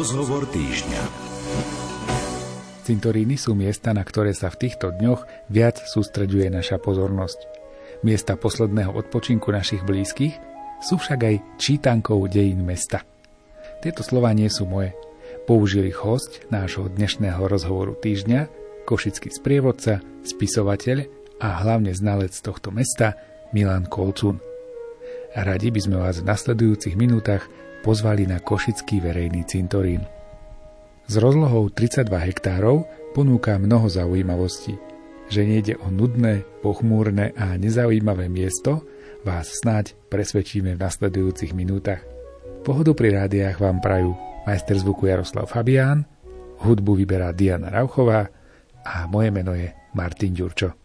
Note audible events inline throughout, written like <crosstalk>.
Rozhovor týždňa. Cintoríny sú miesta, na ktoré sa v týchto dňoch viac sústreďuje naša pozornosť. Miesta posledného odpočinku našich blízkych sú však aj čítankou dejín mesta. Tieto slova nie sú moje. Použil ich host nášho dnešného rozhovoru týždňa, košický sprievodca, spisovateľ a hlavne znalec tohto mesta Milan Kolcun. Radi by sme vás v nasledujúcich minútach pozvali na Košický verejný cintorín. S rozlohou 32 hektárov ponúka mnoho zaujímavostí. Že nejde o nudné, pochmúrne a nezaujímavé miesto, vás snáď presvedčíme v nasledujúcich minútach. Pohodu pri rádiách vám prajú majster zvuku Jaroslav Fabián, hudbu vyberá Diana Rauchová a moje meno je Martin Ďurčo.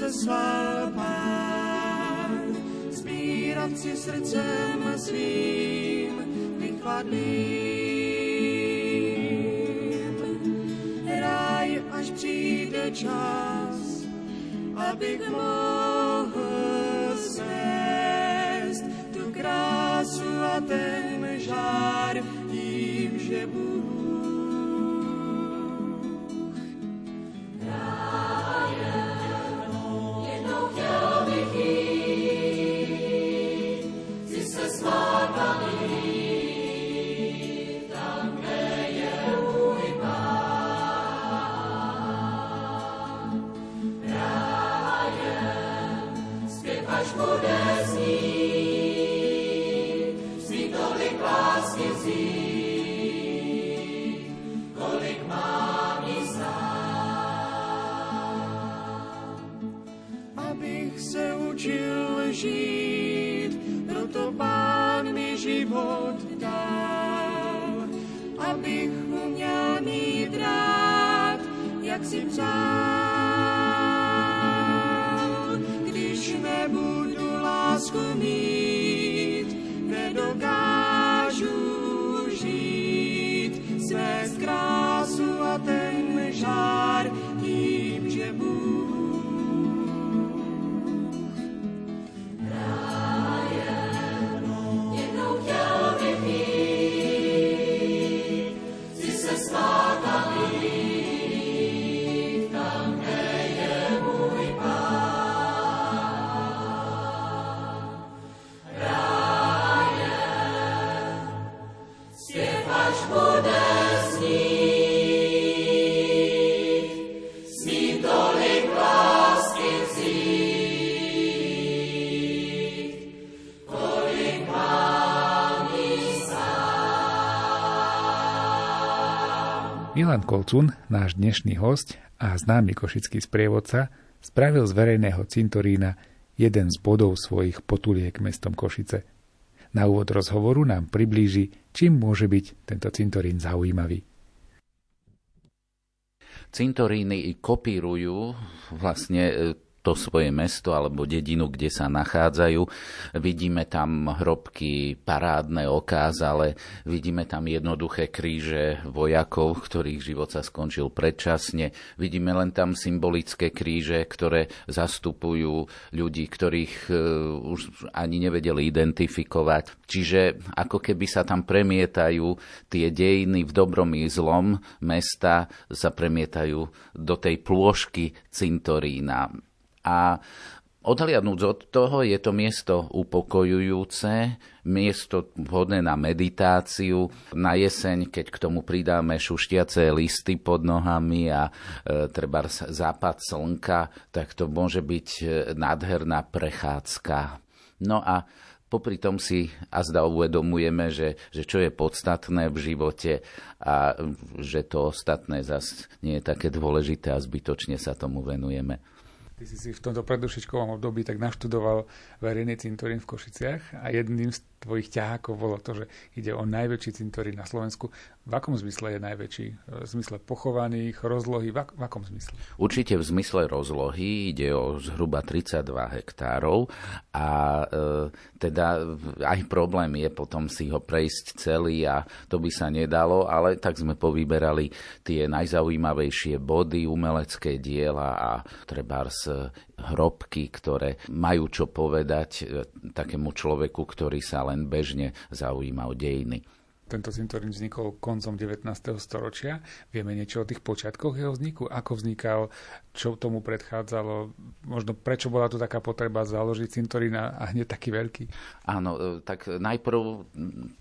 Se svál pán, sbírat si srdcem svým vychladným. Ráj, až přijde čas, abych mohl abych uměl mít rád, jak si přál. Když nebudu lásku mít, Milan Kolcun, náš dnešný host a známy košický sprievodca, spravil z verejného cintorína jeden z bodov svojich potuliek mestom Košice. Na úvod rozhovoru nám priblíži, čím môže byť tento cintorín zaujímavý. Cintoríny kopírujú vlastne e, to svoje mesto alebo dedinu, kde sa nachádzajú. Vidíme tam hrobky parádne okáz, ale vidíme tam jednoduché kríže vojakov, ktorých život sa skončil predčasne. Vidíme len tam symbolické kríže, ktoré zastupujú ľudí, ktorých e, už ani nevedeli identifikovať. Čiže ako keby sa tam premietajú tie dejiny v dobrom i zlom mesta, sa premietajú do tej plôžky cintorína A Odhliadnúť od toho, je to miesto upokojujúce, miesto vhodné na meditáciu. Na jeseň, keď k tomu pridáme šuštiace listy pod nohami a e, treba západ slnka, tak to môže byť e, nádherná prechádzka. No a popri tom si a zda uvedomujeme, že, že čo je podstatné v živote a že to ostatné zase nie je také dôležité a zbytočne sa tomu venujeme. Ty si si v tomto predušičkovom období tak naštudoval verejný cintorín v Košiciach a jedným z tvojich ťahákov bolo to, že ide o najväčší cintorín na Slovensku. V akom zmysle je najväčší? V zmysle pochovaných, rozlohy? V, ak- v akom zmysle? Určite v zmysle rozlohy ide o zhruba 32 hektárov a e, teda aj problém je potom si ho prejsť celý a to by sa nedalo, ale tak sme povyberali tie najzaujímavejšie body, umelecké diela a trebárs hrobky, ktoré majú čo povedať e, takému človeku, ktorý sa len bežne zaujíma o dejiny. Tento cintorín vznikol koncom 19. storočia. Vieme niečo o tých počiatkoch jeho vzniku? Ako vznikal? Čo tomu predchádzalo? Možno prečo bola tu taká potreba založiť cintorín a hneď taký veľký? Áno, e, tak najprv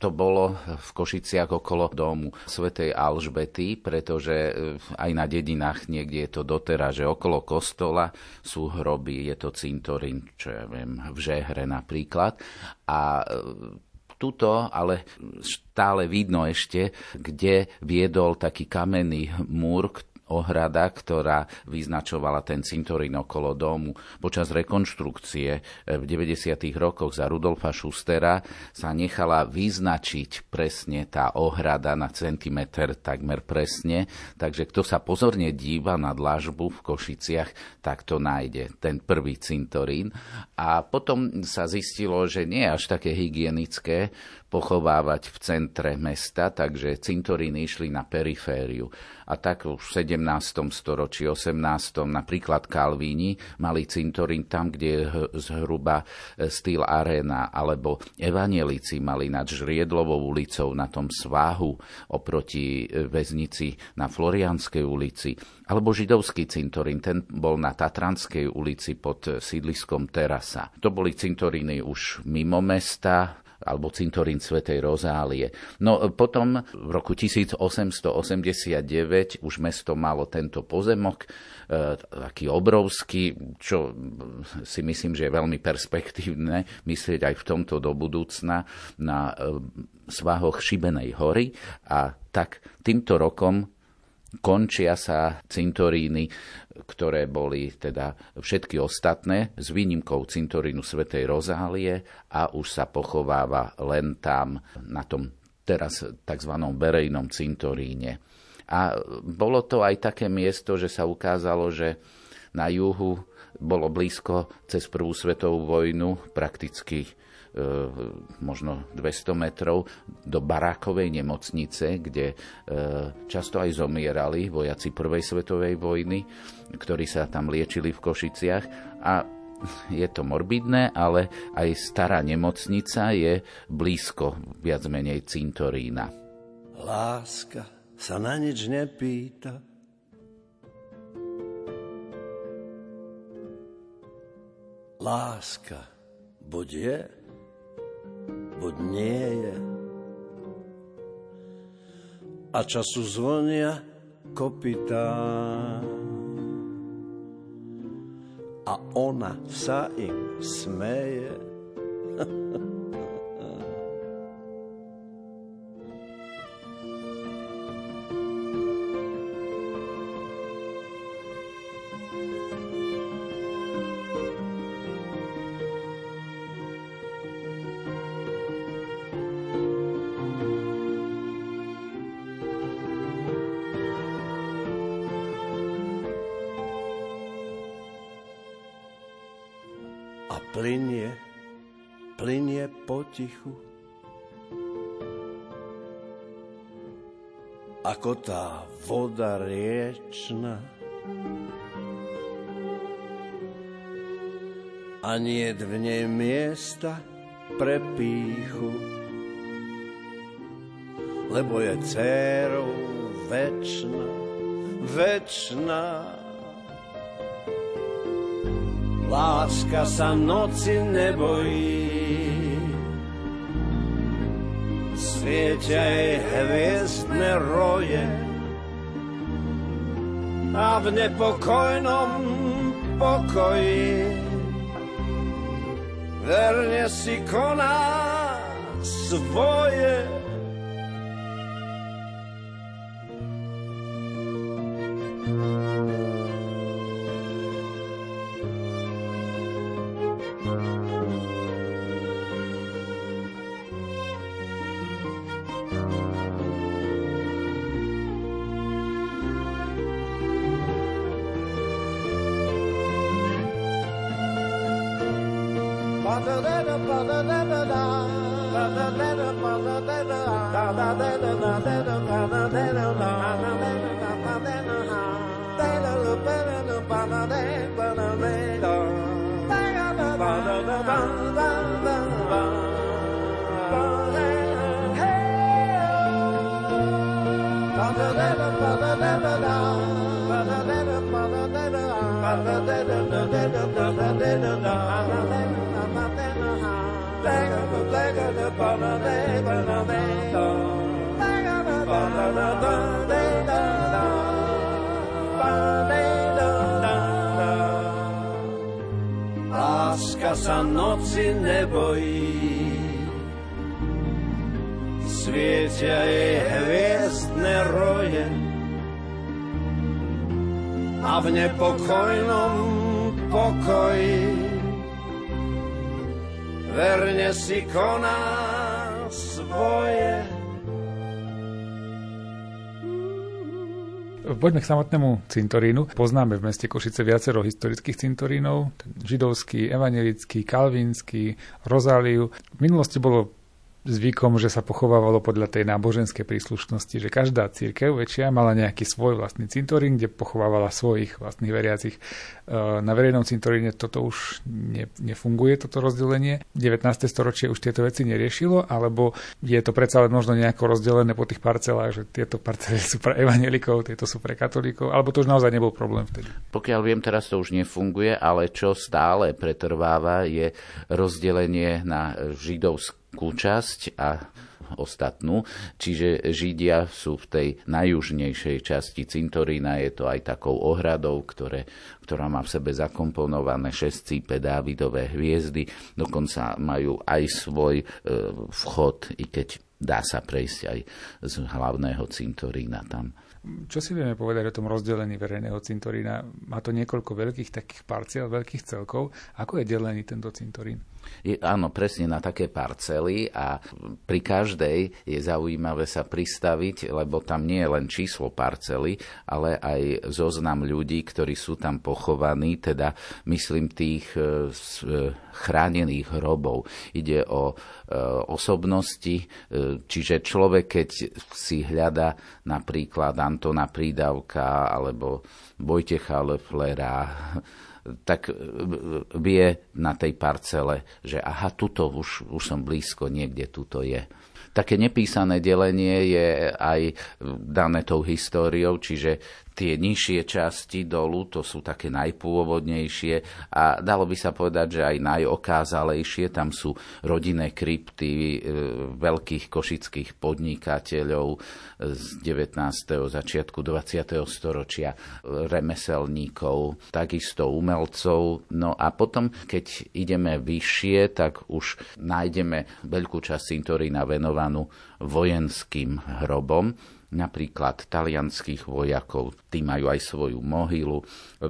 to bolo v Košiciach okolo domu svätej Alžbety, pretože e, aj na dedinách niekde je to doteraz, že okolo kostola sú hroby, je to cintorín, čo ja viem, v Žehre napríklad. A e, tuto, ale stále vidno ešte, kde viedol taký kamenný múr, ohrada, ktorá vyznačovala ten cintorín okolo domu. Počas rekonštrukcie eh, v 90. rokoch za Rudolfa Schustera sa nechala vyznačiť presne tá ohrada na centimetr takmer presne, takže kto sa pozorne díva na dlažbu v Košiciach, tak to nájde, ten prvý cintorín. A potom sa zistilo, že nie je až také hygienické pochovávať v centre mesta, takže cintoríny išli na perifériu. A tak už v 17. storočí, 18. napríklad Kalvíni mali cintorín tam, kde je zhruba e, styl aréna, alebo evanielici mali nad Žriedlovou ulicou na tom sváhu oproti e, väznici na Florianskej ulici, alebo židovský cintorín, ten bol na Tatranskej ulici pod sídliskom Terasa. To boli cintoríny už mimo mesta, alebo cintorín Svetej Rozálie. No potom v roku 1889 už mesto malo tento pozemok, e, taký obrovský, čo si myslím, že je veľmi perspektívne myslieť aj v tomto do budúcna na e, svahoch Šibenej hory a tak týmto rokom končia sa cintoríny, ktoré boli teda všetky ostatné, s výnimkou cintorínu svätej Rozálie a už sa pochováva len tam, na tom teraz tzv. verejnom cintoríne. A bolo to aj také miesto, že sa ukázalo, že na juhu bolo blízko cez prvú svetovú vojnu prakticky možno 200 metrov do barákovej nemocnice, kde e, často aj zomierali vojaci Prvej svetovej vojny, ktorí sa tam liečili v Košiciach a je to morbidné, ale aj stará nemocnica je blízko viac menej cintorína. Láska sa na nič nepýta, Láska buď je, buď nie je. A času zvonia kopytá. A ona sa im smeje. <laughs> plinie, plinie potichu. Ako tá voda riečna. A nie v nej miesta pre píchu, lebo je dcerou večná, večná Láska sa noci nebojí. Svietia jej hviezdne roje a v nepokojnom pokoji verne si koná svoje da da da da Láska sa noci nebojí, svietia jej hviezdne roje a v nepokojnom pokoji verne si koná svoje. Poďme k samotnému cintorínu. Poznáme v meste Košice viacero historických cintorínov. Židovský, evangelický, kalvínsky, Rozáliu. V minulosti bolo zvykom, že sa pochovávalo podľa tej náboženskej príslušnosti, že každá církev väčšia mala nejaký svoj vlastný cintorín, kde pochovávala svojich vlastných veriacich. E, na verejnom cintoríne toto už ne, nefunguje, toto rozdelenie. 19. storočie už tieto veci neriešilo, alebo je to predsa len možno nejako rozdelené po tých parcelách, že tieto parcely sú pre evanelikov, tieto sú pre katolíkov, alebo to už naozaj nebol problém vtedy. Pokiaľ viem, teraz to už nefunguje, ale čo stále pretrváva je rozdelenie na židovské časť a ostatnú. Čiže Židia sú v tej najjužnejšej časti cintorína, je to aj takou ohradou, ktoré, ktorá má v sebe zakomponované šestcípe Dávidové hviezdy, dokonca majú aj svoj e, vchod, i keď dá sa prejsť aj z hlavného cintorína tam. Čo si vieme povedať o tom rozdelení verejného cintorína? Má to niekoľko veľkých takých parciel, veľkých celkov. Ako je delený tento cintorín? Je, áno, presne na také parcely a pri každej je zaujímavé sa pristaviť, lebo tam nie je len číslo parcely, ale aj zoznam ľudí, ktorí sú tam pochovaní, teda myslím tých e, e, chránených hrobov. Ide o e, osobnosti, čiže človek, keď si hľada napríklad Antona Prídavka alebo Vojtecha Leflera, tak e, vie na tej parcele, že aha, tuto už, už som blízko, niekde tuto je. Také nepísané delenie je aj dané tou históriou, čiže tie nižšie časti dolu, to sú také najpôvodnejšie a dalo by sa povedať, že aj najokázalejšie, tam sú rodinné krypty e, veľkých košických podnikateľov z 19. začiatku 20. storočia, remeselníkov, takisto umelcov. No a potom, keď ideme vyššie, tak už nájdeme veľkú časť cintorína venovanú vojenským hrobom napríklad talianských vojakov, tí majú aj svoju mohylu,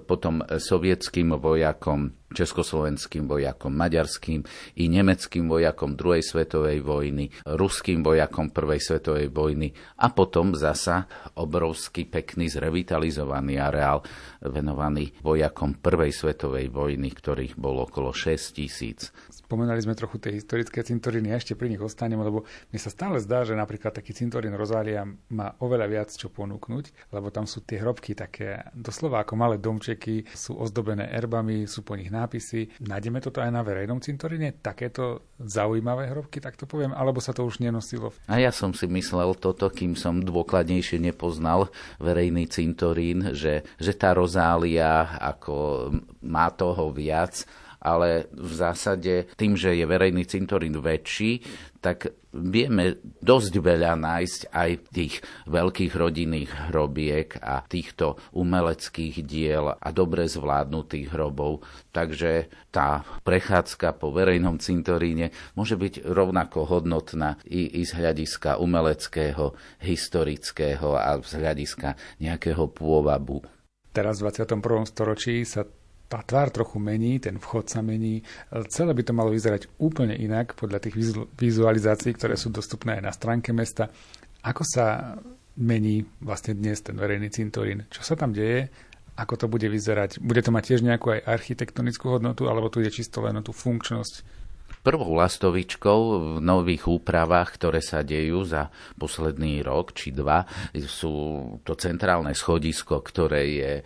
potom sovietským vojakom, československým vojakom, maďarským i nemeckým vojakom druhej svetovej vojny, ruským vojakom prvej svetovej vojny a potom zasa obrovský pekný zrevitalizovaný areál venovaný vojakom prvej svetovej vojny, ktorých bolo okolo 6 tisíc. Spomenali sme trochu tie historické cintoríny, a ešte pri nich ostaneme, lebo mne sa stále zdá, že napríklad taký cintorín Rozália má oveľa viac čo ponúknuť, lebo tam sú tie hrobky také doslova ako malé domčeky, sú ozdobené erbami, sú po nich nápisy. Nájdeme toto aj na verejnom cintoríne? Takéto zaujímavé hrobky, tak to poviem, alebo sa to už nenosilo? A ja som si myslel toto, kým som dôkladnejšie nepoznal verejný cintorín, že, že tá rozália ako má toho viac ale v zásade tým, že je verejný cintorín väčší, tak vieme dosť veľa nájsť aj tých veľkých rodinných hrobiek a týchto umeleckých diel a dobre zvládnutých hrobov. Takže tá prechádzka po verejnom cintoríne môže byť rovnako hodnotná i, i z hľadiska umeleckého, historického a z hľadiska nejakého pôvabu. Teraz v 21. storočí sa tá tvár trochu mení, ten vchod sa mení. Celé by to malo vyzerať úplne inak podľa tých vizualizácií, ktoré sú dostupné aj na stránke mesta. Ako sa mení vlastne dnes ten verejný cintorín? Čo sa tam deje? Ako to bude vyzerať? Bude to mať tiež nejakú aj architektonickú hodnotu, alebo tu ide čisto len tú funkčnosť Prvou lastovičkou v nových úpravách, ktoré sa dejú za posledný rok či dva, sú to centrálne schodisko, ktoré je e,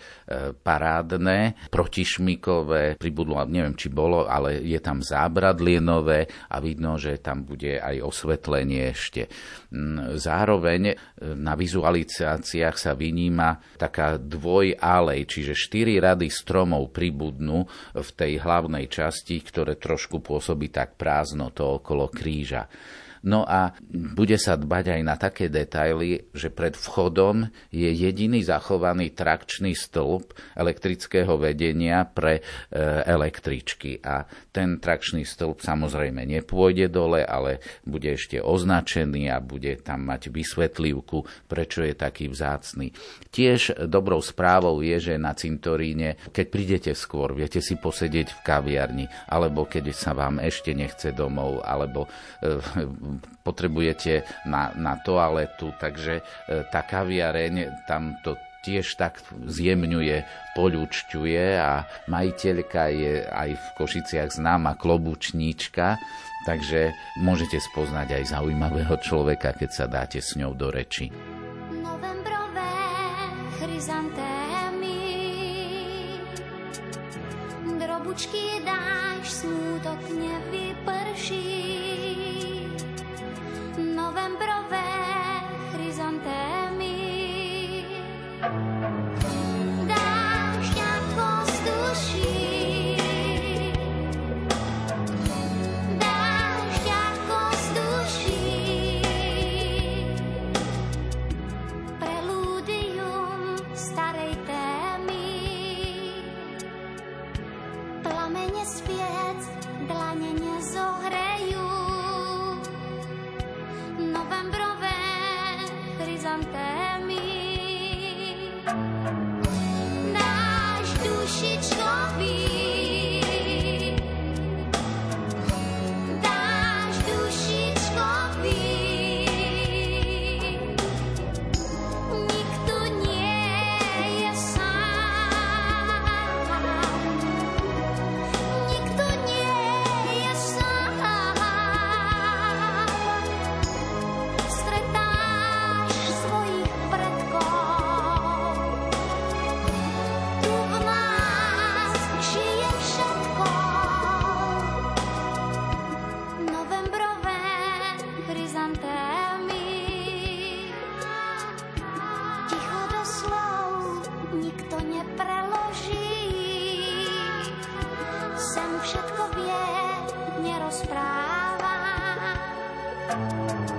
parádne, protišmikové, pribudlo, neviem či bolo, ale je tam zábradlienové a vidno, že tam bude aj osvetlenie ešte. Mm, zároveň e, na vizualizáciách sa vyníma taká dvojalej, čiže štyri rady stromov pribudnú v tej hlavnej časti, ktoré trošku pôsobí tak prázdno to okolo kríža. No a bude sa dbať aj na také detaily, že pred vchodom je jediný zachovaný trakčný stĺp elektrického vedenia pre e, električky. A ten trakčný stĺp samozrejme nepôjde dole, ale bude ešte označený a bude tam mať vysvetlivku, prečo je taký vzácný. Tiež dobrou správou je, že na cintoríne, keď prídete skôr, viete si posedieť v kaviarni, alebo keď sa vám ešte nechce domov, alebo e, potrebujete na, na toaletu, takže e, tá kaviareň tam to tiež tak zjemňuje, poľučťuje a majiteľka je aj v Košiciach známa klobučníčka, takže môžete spoznať aj zaujímavého človeka, keď sa dáte s ňou do reči. Novembrové chryzantémy Drobučky dáš, smútok nevyprší novembrové Música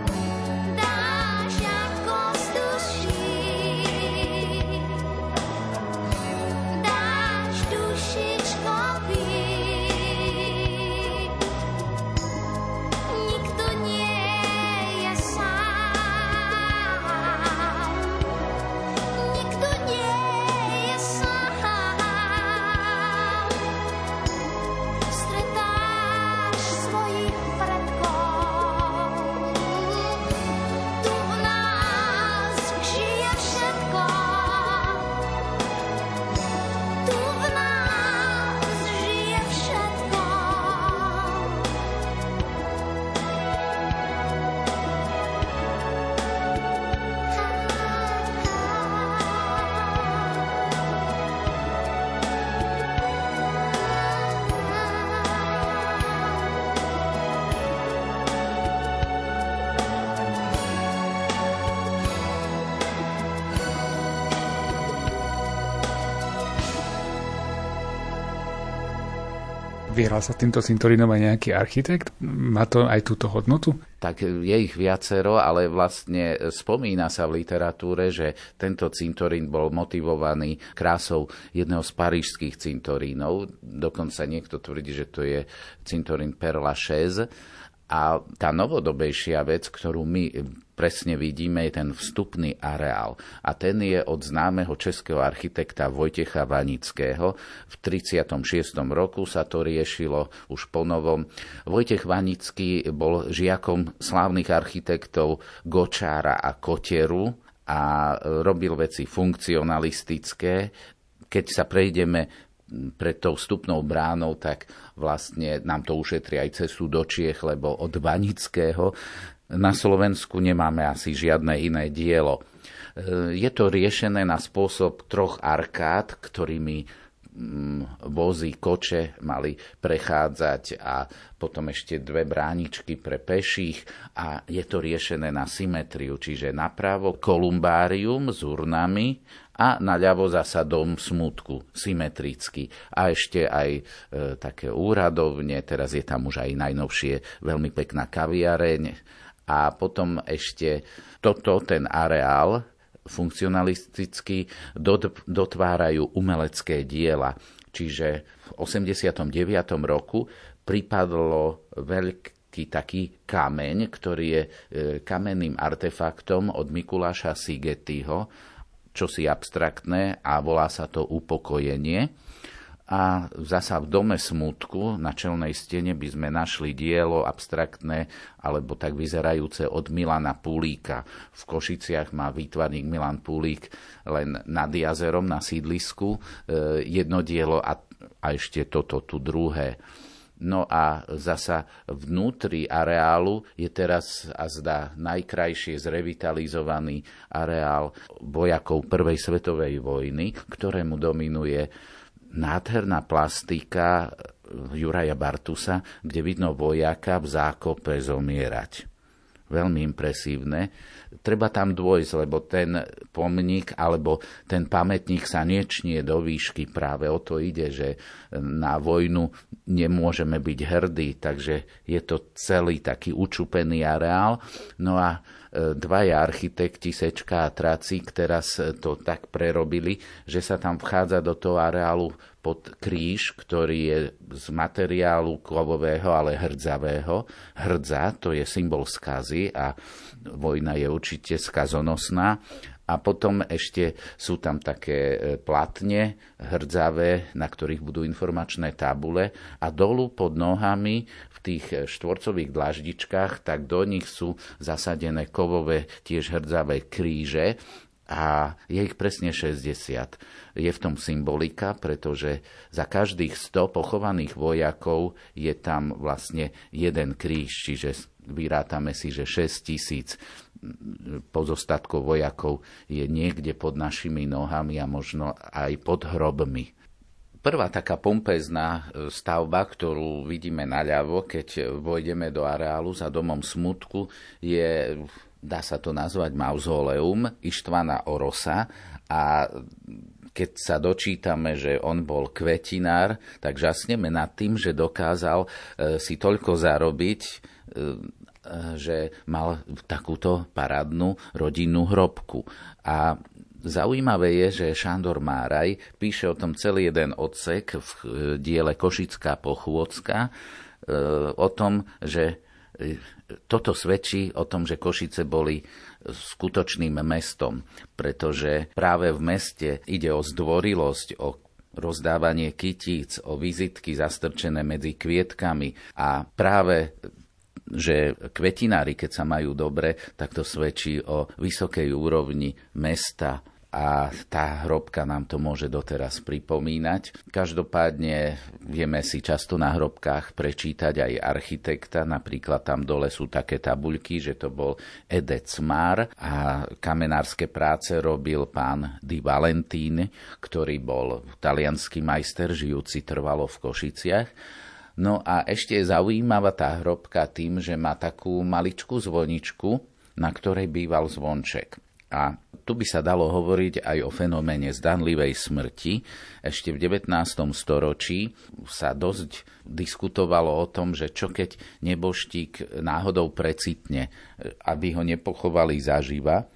Vieral sa týmto cintorínom aj nejaký architekt? Má to aj túto hodnotu? Tak je ich viacero, ale vlastne spomína sa v literatúre, že tento cintorín bol motivovaný krásou jedného z parížských cintorínov. Dokonca niekto tvrdí, že to je cintorín Père Lachaise. A tá novodobejšia vec, ktorú my presne vidíme, je ten vstupný areál. A ten je od známeho českého architekta Vojtecha Vanického. V 36. roku sa to riešilo už po novom. Vojtech Vanický bol žiakom slávnych architektov Gočára a Koteru a robil veci funkcionalistické. Keď sa prejdeme pred tou vstupnou bránou, tak vlastne nám to ušetrí aj cestu do Čiech, lebo od Vanického na Slovensku nemáme asi žiadne iné dielo. E, je to riešené na spôsob troch arkád, ktorými mm, vozy, koče mali prechádzať a potom ešte dve bráničky pre peších a je to riešené na symetriu, čiže napravo kolumbárium s urnami a naľavo zasa dom smutku, symetricky. A ešte aj e, také úradovne, teraz je tam už aj najnovšie veľmi pekná kaviareň, a potom ešte toto, ten areál funkcionalisticky dotvárajú umelecké diela. Čiže v 89. roku pripadlo veľký taký kameň, ktorý je e, kamenným artefaktom od Mikuláša Sigetyho, čosi abstraktné a volá sa to upokojenie a zasa v dome smutku na čelnej stene by sme našli dielo abstraktné alebo tak vyzerajúce od Milana Pulíka. V Košiciach má výtvarník Milan Pulík len nad jazerom na sídlisku e, jedno dielo a, a ešte toto tu druhé. No a zasa vnútri areálu je teraz a zdá najkrajšie zrevitalizovaný areál vojakov Prvej svetovej vojny, ktorému dominuje nádherná plastika Juraja Bartusa, kde vidno vojaka v zákope zomierať. Veľmi impresívne. Treba tam dôjsť, lebo ten pomník alebo ten pamätník sa nečnie do výšky. Práve o to ide, že na vojnu nemôžeme byť hrdí, takže je to celý taký učupený areál. No a dvaja architekti Sečka a Tracík teraz to tak prerobili, že sa tam vchádza do toho areálu pod kríž, ktorý je z materiálu kovového, ale hrdzavého. Hrdza, to je symbol skazy a vojna je určite skazonosná. A potom ešte sú tam také e, platne hrdzavé, na ktorých budú informačné tabule a dolu pod nohami tých eh, štvorcových dlaždičkách, tak do nich sú zasadené kovové tiež hrdzavé kríže a je ich presne 60. Je v tom symbolika, pretože za každých 100 pochovaných vojakov je tam vlastne jeden kríž, čiže vyrátame si, že 6 tisíc pozostatkov vojakov je niekde pod našimi nohami a možno aj pod hrobmi. Prvá taká pompezná e, stavba, ktorú vidíme naľavo, keď vojdeme do areálu za domom smutku, je, dá sa to nazvať, mauzoleum Ištvana Orosa a keď sa dočítame, že on bol kvetinár, tak žasneme nad tým, že dokázal e, si toľko zarobiť, e, že mal takúto parádnu rodinnú hrobku. A Zaujímavé je, že Šandor Máraj píše o tom celý jeden odsek v e, diele Košická pochôdzka, e, o tom, že e, toto svedčí o tom, že Košice boli skutočným mestom, pretože práve v meste ide o zdvorilosť, o rozdávanie kytíc, o vizitky zastrčené medzi kvietkami a práve že kvetinári, keď sa majú dobre, tak to svedčí o vysokej úrovni mesta a tá hrobka nám to môže doteraz pripomínať. Každopádne vieme si často na hrobkách prečítať aj architekta, napríklad tam dole sú také tabuľky, že to bol Edec Mar a kamenárske práce robil pán Di Valentín, ktorý bol talianský majster, žijúci trvalo v Košiciach. No a ešte je zaujímavá tá hrobka tým, že má takú maličkú zvoničku, na ktorej býval zvonček. A Tu by sa dalo hovoriť aj o fenoméne zdanlivej smrti. Ešte v 19. storočí sa dosť diskutovalo o tom, že čo keď neboštík náhodou precitne, aby ho nepochovali zaživa,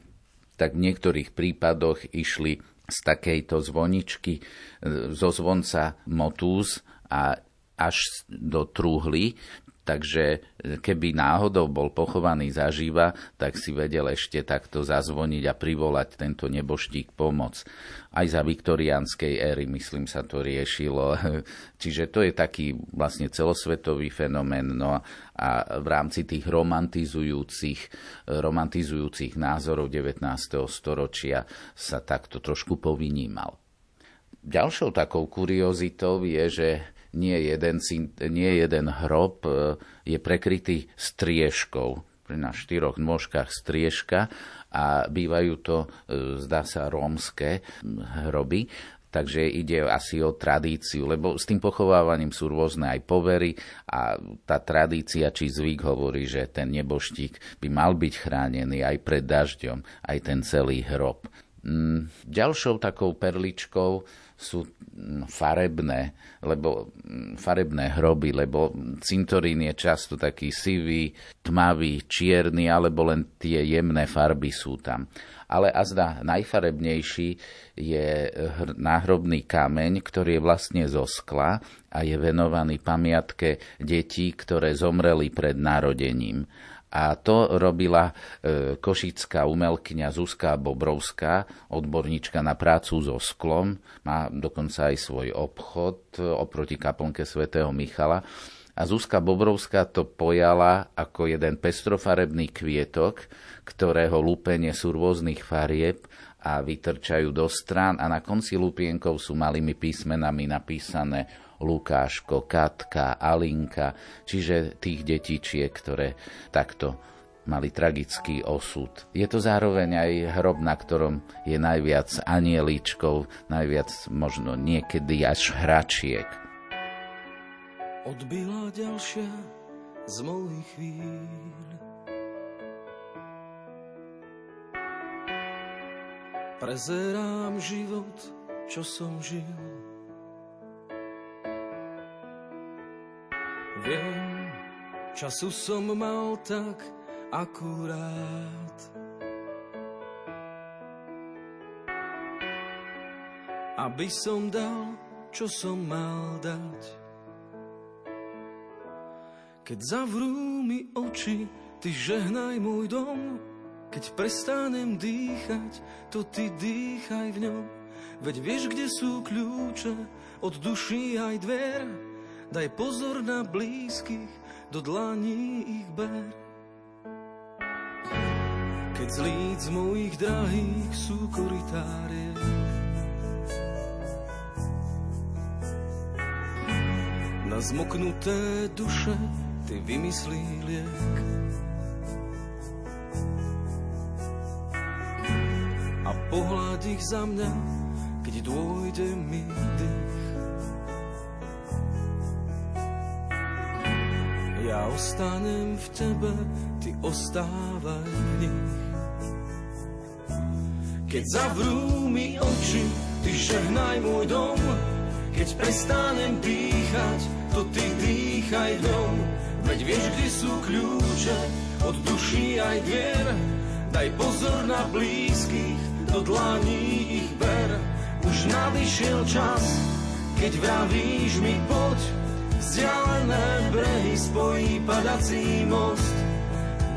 tak v niektorých prípadoch išli z takejto zvoničky zo zvonca motúz a až do trúhly, takže e, keby náhodou bol pochovaný zažíva, tak si vedel ešte takto zazvoniť a privolať tento neboštík pomoc. Aj za viktoriánskej éry, myslím, sa to riešilo. <laughs> Čiže to je taký vlastne celosvetový fenomén. No a v rámci tých romantizujúcich, romantizujúcich názorov 19. storočia sa takto trošku povinímal. Ďalšou takou kuriozitou je, že nie jeden, nie jeden hrob e, je prekrytý striežkou. Na štyroch nôžkach striežka a bývajú to, e, zdá sa, rómske hroby. Takže ide asi o tradíciu, lebo s tým pochovávaním sú rôzne aj povery a tá tradícia či zvyk hovorí, že ten neboštík by mal byť chránený aj pred dažďom, aj ten celý hrob. Mm, ďalšou takou perličkou sú mm, farebné, lebo mm, farebné hroby, lebo cintorín je často taký sivý, tmavý, čierny, alebo len tie jemné farby sú tam. Ale azda najfarebnejší je náhrobný kameň, ktorý je vlastne zo skla a je venovaný pamiatke detí, ktoré zomreli pred narodením. A to robila e, košická umelkyňa Zuzka Bobrovská, odborníčka na prácu so sklom. Má dokonca aj svoj obchod e, oproti kaplnke svätého Michala. A Zuzka Bobrovská to pojala ako jeden pestrofarebný kvietok, ktorého lúpenie sú rôznych farieb a vytrčajú do strán a na konci lupienkov sú malými písmenami napísané Lukáško, Katka, Alinka, čiže tých detičiek, ktoré takto mali tragický osud. Je to zároveň aj hrob, na ktorom je najviac anieličkov, najviac možno niekedy až hračiek. Odbila ďalšia z mojich chvíľ. Prezerám život, čo som žil. Viem, času som mal tak akurát. Aby som dal, čo som mal dať. Keď zavrú mi oči, ty žehnaj môj dom. Keď prestanem dýchať, to ty dýchaj v ňom. Veď vieš, kde sú kľúče od duší aj dver Daj pozor na blízkych, do dlaní ich ber. Keď z líc mojich drahých sú koritárie, na zmoknuté duše ty vymyslí liek. A pohľad ich za mňa, keď dôjde mi dých. Ja ostanem v tebe, ty ostávaj v nich. Keď zavrú mi oči, ty žehnaj môj dom. Keď prestanem dýchať, to ty dýchaj dom. Veď vieš, kde sú kľúče od duší aj dvier. Daj pozor na blízkych, do dlaní ich ber. Už nadišiel čas, keď vravíš mi poď, Vzdialené brehy spojí padací most.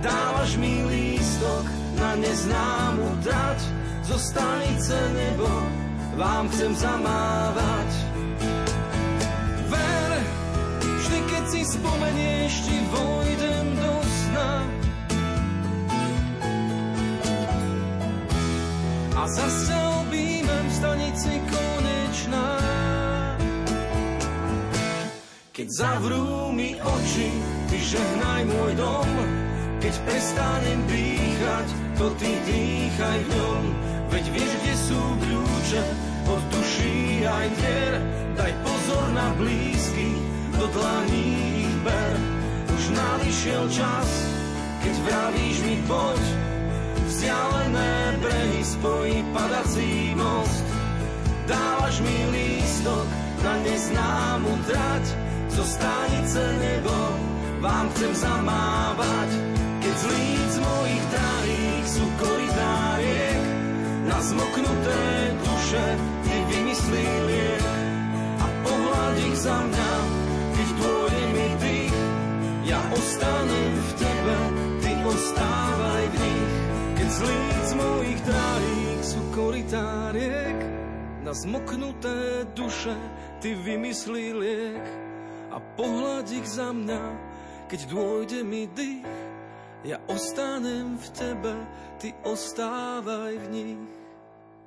Dávaš mi lístok na neznámu trať, zo stanice nebo vám chcem zamávať. Ver, vždy keď si spomenieš, ti vojdem do sna. A zase objímem v stanici konečná. Keď zavrú mi oči, ty žehnaj môj dom. Keď prestanem dýchať, to ty dýchaj v ňom. Veď vieš, kde sú kľúče od duší aj dvier. Daj pozor na blízky, do dlaní ich ber. Už nadišiel čas, keď vravíš mi poď. vzdialené brehy spojí padací most. Dávaš mi lístok na neznámu trať, zo stanice nebo vám chcem zamávať. Keď z líc mojich drahých sú koridáriek, na zmoknuté duše ty vymyslí liek a pohľad ich za mňa, keď dôjde mi dých, ja ostanem v tebe, ty ostávaj v nich. Keď z líc mojich drahých sú koridáriek, na zmoknuté duše ty vymyslí liek a pohľad ich za mňa, keď dôjde mi dých, ja ostanem v tebe, ty ostávaj v nich.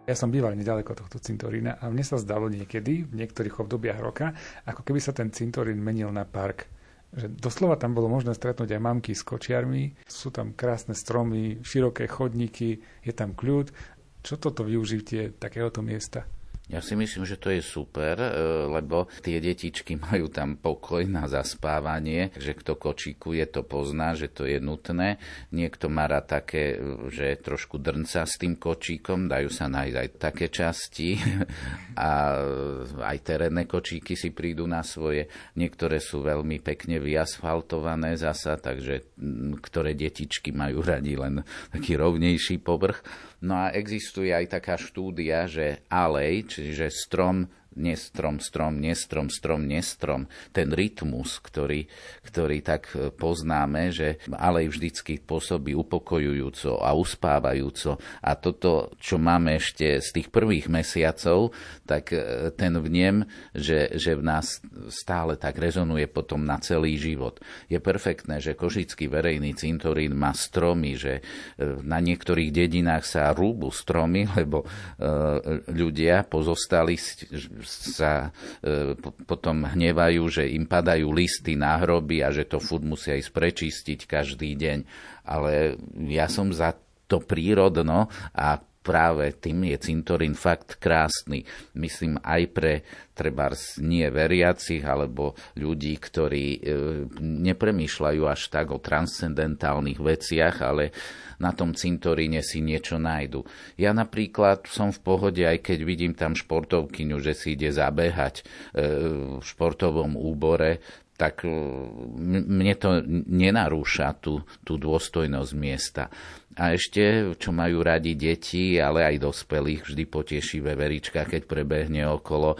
Ja som býval nedaleko tohto cintorína a mne sa zdalo niekedy, v niektorých obdobiach roka, ako keby sa ten cintorín menil na park. Že doslova tam bolo možné stretnúť aj mamky s kočiarmi, sú tam krásne stromy, široké chodníky, je tam kľud. Čo toto využitie takéhoto miesta? Ja si myslím, že to je super, e, lebo tie detičky <laughs> majú tam pokoj na zaspávanie, že kto kočíkuje, to pozná, že to je nutné. Niekto má rád také, že trošku drnca s tým kočíkom, dajú sa nájsť aj také časti <laughs> a aj terénne kočíky si prídu na svoje. Niektoré sú veľmi pekne vyasfaltované zasa, takže ktoré detičky majú radi len taký rovnejší povrch. No a existuje aj taká štúdia, že alej, čiže strom nestrom, strom, nestrom, strom, nestrom. Ten rytmus, ktorý, ktorý tak e, poznáme, že ale vždycky pôsobí upokojujúco a uspávajúco. A toto, čo máme ešte z tých prvých mesiacov, tak e, ten vnem, že, že v nás stále tak rezonuje potom na celý život. Je perfektné, že Košický verejný cintorín má stromy, že e, na niektorých dedinách sa rúbu stromy, <laughs> lebo ľudia pozostali sa e, potom hnevajú, že im padajú listy na hroby a že to furt musia ísť prečistiť každý deň. Ale ja som za to prírodno a práve tým je cintorín fakt krásny. Myslím aj pre treba nie veriacich alebo ľudí, ktorí e, nepremýšľajú až tak o transcendentálnych veciach, ale na tom cintoríne si niečo nájdu. Ja napríklad som v pohode, aj keď vidím tam športovkyňu, že si ide zabehať e, v športovom úbore, tak e, mne to nenarúša tú, tú dôstojnosť miesta. A ešte, čo majú radi deti, ale aj dospelých, vždy poteší veverička, keď prebehne okolo e,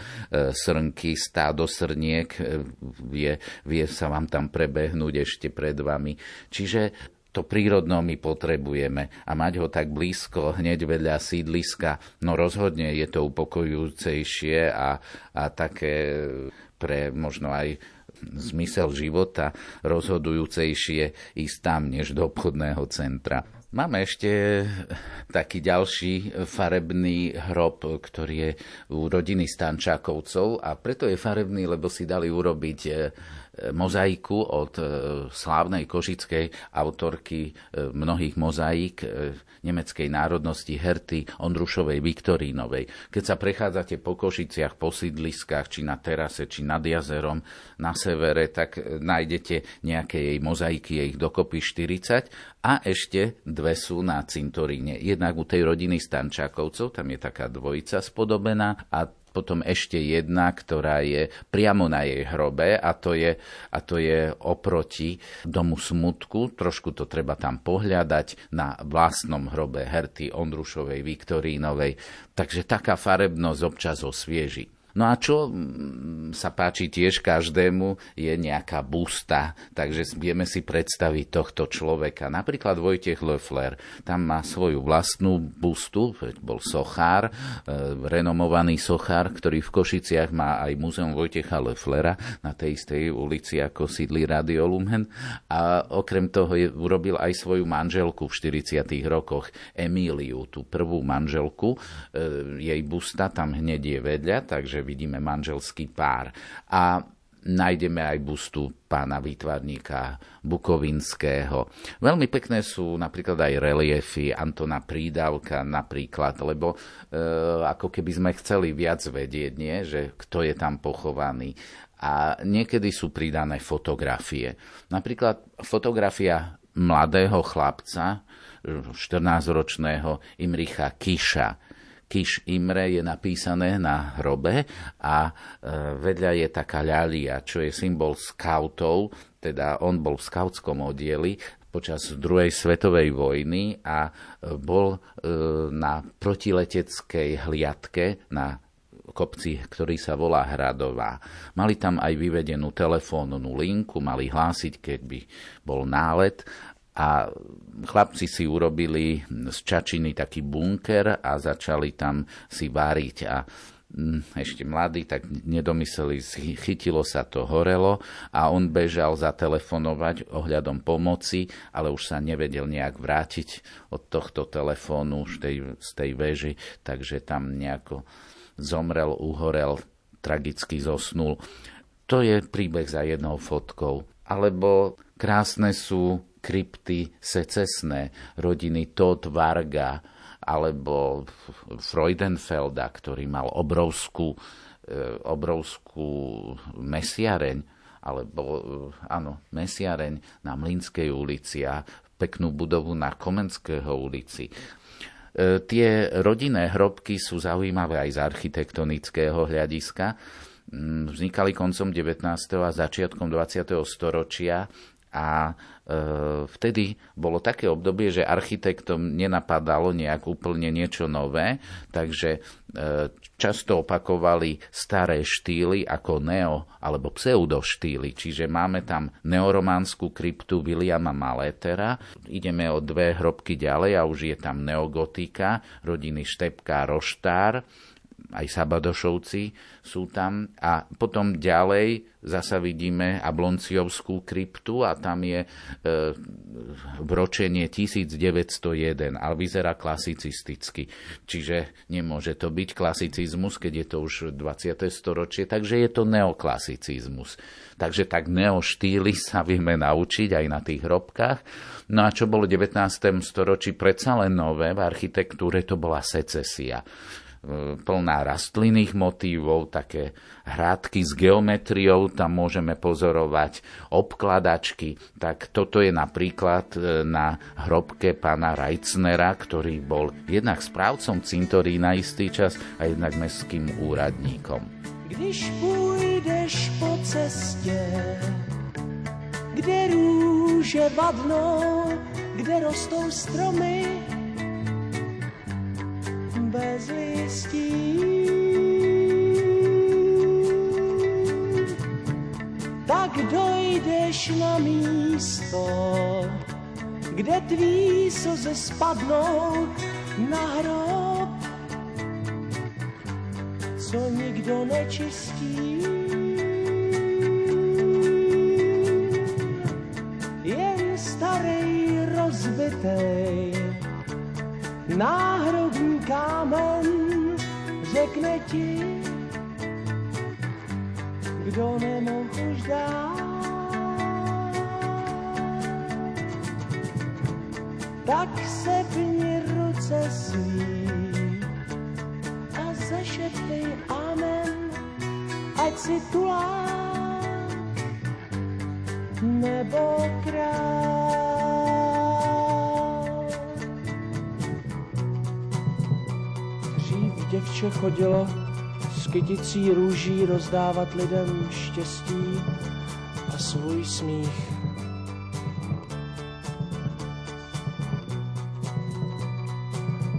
srnky, stádo srniek, e, vie, vie sa vám tam prebehnúť ešte pred vami. Čiže to prírodno my potrebujeme a mať ho tak blízko, hneď vedľa sídliska, no rozhodne je to upokojujúcejšie a, a také pre možno aj zmysel života rozhodujúcejšie ísť tam, než do obchodného centra. Máme ešte taký ďalší farebný hrob, ktorý je u rodiny Stančákovcov a preto je farebný, lebo si dali urobiť mozaiku od e, slávnej košickej autorky e, mnohých mozaík e, nemeckej národnosti Herty Ondrušovej Viktorínovej. Keď sa prechádzate po Košiciach, po sídliskách, či na terase, či nad jazerom, na severe, tak nájdete nejaké jej mozaiky, je ich dokopy 40 a ešte dve sú na cintoríne. Jednak u tej rodiny Stančákovcov, tam je taká dvojica spodobená a potom ešte jedna, ktorá je priamo na jej hrobe a to je, a to je oproti domu smutku. Trošku to treba tam pohľadať na vlastnom hrobe Herty Ondrušovej Viktorínovej. Takže taká farebnosť občas osvieži. No a čo mm, sa páči tiež každému, je nejaká busta. Takže vieme si predstaviť tohto človeka. Napríklad Vojtech Lefler. Tam má svoju vlastnú bustu, bol sochár, e, renomovaný sochár, ktorý v Košiciach má aj múzeum Vojtecha Leflera na tej istej ulici, ako sídli Radio Lumen. A okrem toho je, urobil aj svoju manželku v 40. rokoch, Emíliu, tú prvú manželku. E, jej busta tam hneď je vedľa, takže vidíme manželský pár. A nájdeme aj bustu pána výtvarníka Bukovinského. Veľmi pekné sú napríklad aj reliefy Antona Prídavka napríklad, lebo e, ako keby sme chceli viac vedieť, nie? že kto je tam pochovaný. A niekedy sú pridané fotografie. Napríklad fotografia mladého chlapca, 14-ročného Imricha Kiša. Kiš Imre je napísané na hrobe a e, vedľa je taká ľalia, čo je symbol skautov, teda on bol v skautskom oddieli počas druhej svetovej vojny a e, bol e, na protileteckej hliadke na kopci, ktorý sa volá Hradová. Mali tam aj vyvedenú telefónnu linku, mali hlásiť, keď by bol nálet a chlapci si urobili z čačiny taký bunker a začali tam si váriť a mm, ešte mladý, tak nedomysleli, chytilo sa to, horelo a on bežal zatelefonovať ohľadom pomoci, ale už sa nevedel nejak vrátiť od tohto telefónu z tej, z tej veži, takže tam nejako zomrel, uhorel, tragicky zosnul. To je príbeh za jednou fotkou. Alebo krásne sú krypty secesné rodiny Todd Varga alebo Freudenfelda, ktorý mal obrovskú, e, obrovskú mesiareň, alebo e, áno, mesiareň na Mlínskej ulici a peknú budovu na Komenského ulici. E, tie rodinné hrobky sú zaujímavé aj z architektonického hľadiska. Mm, vznikali koncom 19. a začiatkom 20. storočia a e, vtedy bolo také obdobie, že architektom nenapadalo nejak úplne niečo nové, takže e, často opakovali staré štýly ako neo alebo pseudo štýly. Čiže máme tam neorománsku kryptu Williama Maletera, ideme o dve hrobky ďalej a už je tam neogotika rodiny Štepka Roštár, aj Sabadošovci sú tam. A potom ďalej zasa vidíme Ablonciovskú kryptu a tam je e, vročenie 1901, ale vyzerá klasicisticky. Čiže nemôže to byť klasicizmus, keď je to už 20. storočie, takže je to neoklasicizmus. Takže tak neoštýly sa vieme naučiť aj na tých hrobkách. No a čo bolo v 19. storočí predsa len nové v architektúre, to bola secesia plná rastlinných motívov, také hrádky s geometriou, tam môžeme pozorovať obkladačky. Tak toto je napríklad e, na hrobke pána Rajcnera, ktorý bol jednak správcom cintorína istý čas a jednak mestským úradníkom. Když půjdeš po cestě, kde růže vadnou, kde rostou stromy, bez listí. Tak dojdeš na místo, kde tví slzy spadnou na hrob, co nikdo nečistí. Jen starý rozbitej kámen řekne ti, kdo nemohl už dát. Tak se pni ruce svý děvče chodilo s kyticí růží rozdávat lidem štěstí a svůj smích.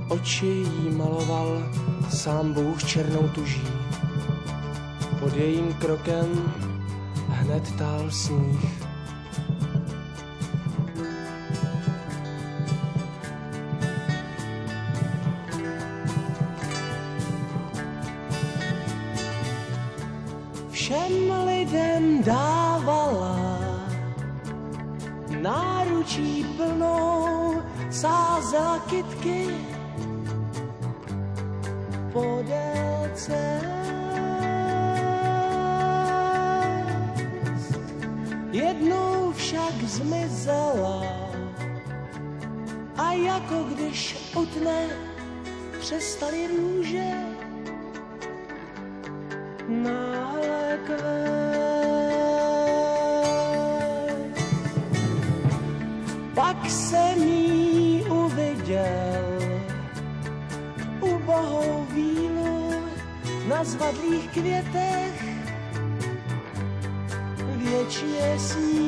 Oči jí maloval sám Bůh černou tuží. Pod jejím krokem hned tál sníh. Kytky. Podél Jednou však zmizela. A jako když utne přestali růže květech věčně snít.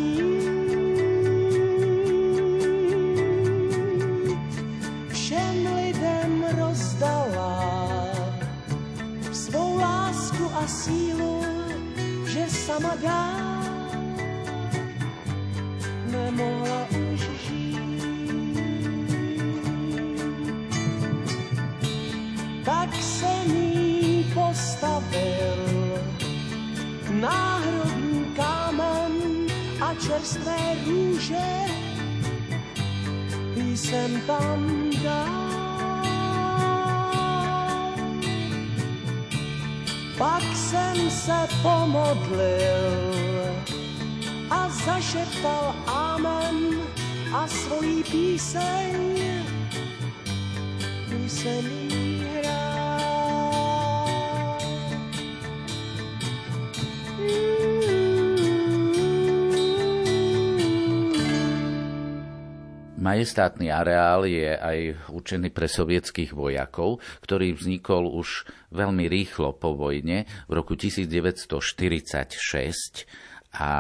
Čerstvé růže jsem tam dal. Pak jsem se pomodlil a zašeptal amen a svojí píseň jsem Majestátny areál je aj určený pre sovietských vojakov, ktorý vznikol už veľmi rýchlo po vojne v roku 1946 a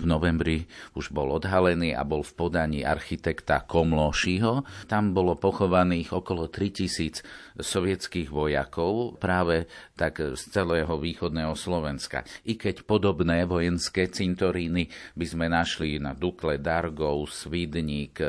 v novembri už bol odhalený a bol v podaní architekta Komlošiho. Tam bolo pochovaných okolo 3000 sovietských vojakov práve tak z celého východného Slovenska. I keď podobné vojenské cintoríny by sme našli na Dukle, Dargov, Svidník,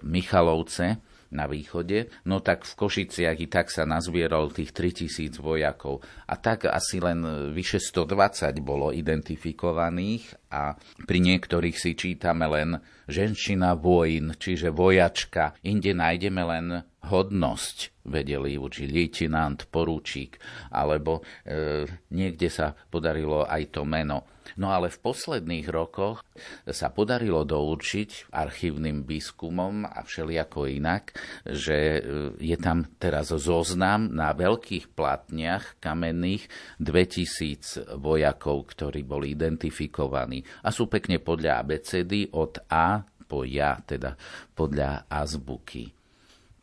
Michalovce, na východe, no tak v Košiciach i tak sa nazbieral tých 3000 vojakov. A tak asi len vyše 120 bolo identifikovaných a pri niektorých si čítame len ženšina vojín, čiže vojačka. Inde nájdeme len hodnosť, vedeli učiť lieutenant, poručík, alebo e, niekde sa podarilo aj to meno. No ale v posledných rokoch sa podarilo doučiť archívnym výskumom a všelijako inak, že e, je tam teraz zoznam na veľkých platniach kamenných 2000 vojakov, ktorí boli identifikovaní a sú pekne podľa abecedy od A po ja, teda podľa azbuky.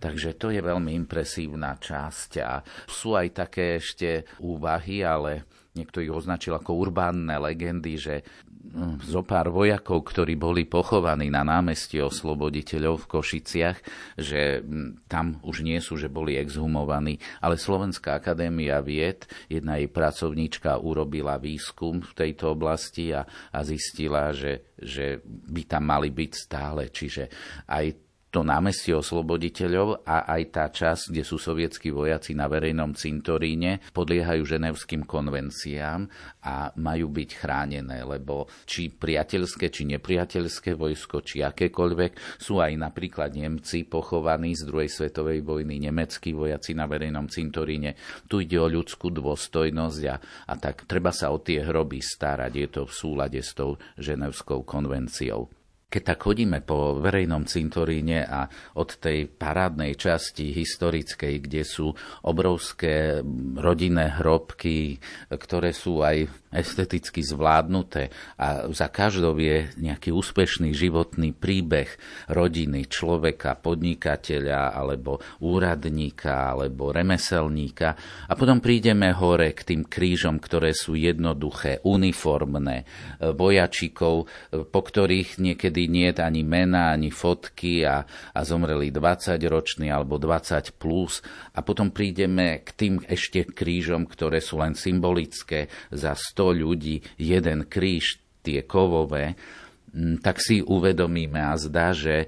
Takže to je veľmi impresívna časť a sú aj také ešte úvahy, ale niekto ich označil ako urbánne legendy, že hm, zo pár vojakov, ktorí boli pochovaní na námestí osloboditeľov v Košiciach, že hm, tam už nie sú, že boli exhumovaní. Ale Slovenská akadémia vied, jedna jej pracovníčka urobila výskum v tejto oblasti a, a zistila, že, že by tam mali byť stále. Čiže aj to námestie osloboditeľov a aj tá časť, kde sú sovietskí vojaci na verejnom cintoríne, podliehajú ženevským konvenciám a majú byť chránené, lebo či priateľské, či nepriateľské vojsko, či akékoľvek, sú aj napríklad Nemci pochovaní z druhej svetovej vojny, nemeckí vojaci na verejnom cintoríne. Tu ide o ľudskú dôstojnosť a, a tak treba sa o tie hroby starať. Je to v súlade s tou ženevskou konvenciou. Keď tak chodíme po verejnom cintoríne a od tej parádnej časti historickej, kde sú obrovské rodinné hrobky, ktoré sú aj esteticky zvládnuté a za každou je nejaký úspešný životný príbeh rodiny, človeka, podnikateľa alebo úradníka alebo remeselníka. A potom prídeme hore k tým krížom, ktoré sú jednoduché, uniformné, vojačikov, po ktorých niekedy nie je ani mena, ani fotky a, a zomreli 20 roční alebo 20 plus. A potom prídeme k tým ešte krížom, ktoré sú len symbolické. Za 100 100 ľudí jeden kríž, tie kovové, mm, tak si uvedomíme a zdá, že e,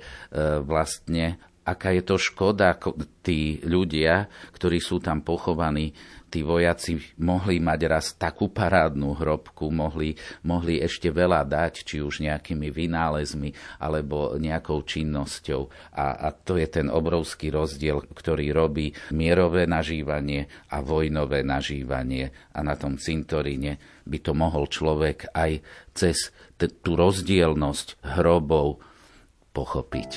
vlastne aká je to škoda, tí ľudia, ktorí sú tam pochovaní, tí vojaci mohli mať raz takú parádnu hrobku, mohli, mohli ešte veľa dať, či už nejakými vynálezmi alebo nejakou činnosťou. A, a to je ten obrovský rozdiel, ktorý robí mierové nažívanie a vojnové nažívanie. A na tom cintoríne by to mohol človek aj cez t- tú rozdielnosť hrobov pochopiť.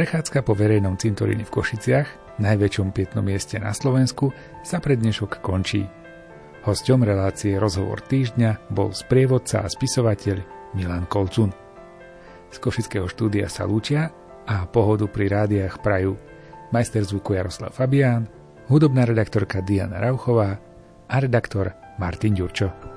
Prechádzka po verejnom cintoríne v Košiciach, najväčšom pietnom mieste na Slovensku, sa pred dnešok končí. Hosťom relácie Rozhovor týždňa bol sprievodca a spisovateľ Milan Kolcun. Z Košického štúdia sa lúčia a pohodu pri rádiách prajú majster zvuku Jaroslav Fabián, hudobná redaktorka Diana Rauchová a redaktor Martin Ďurčo.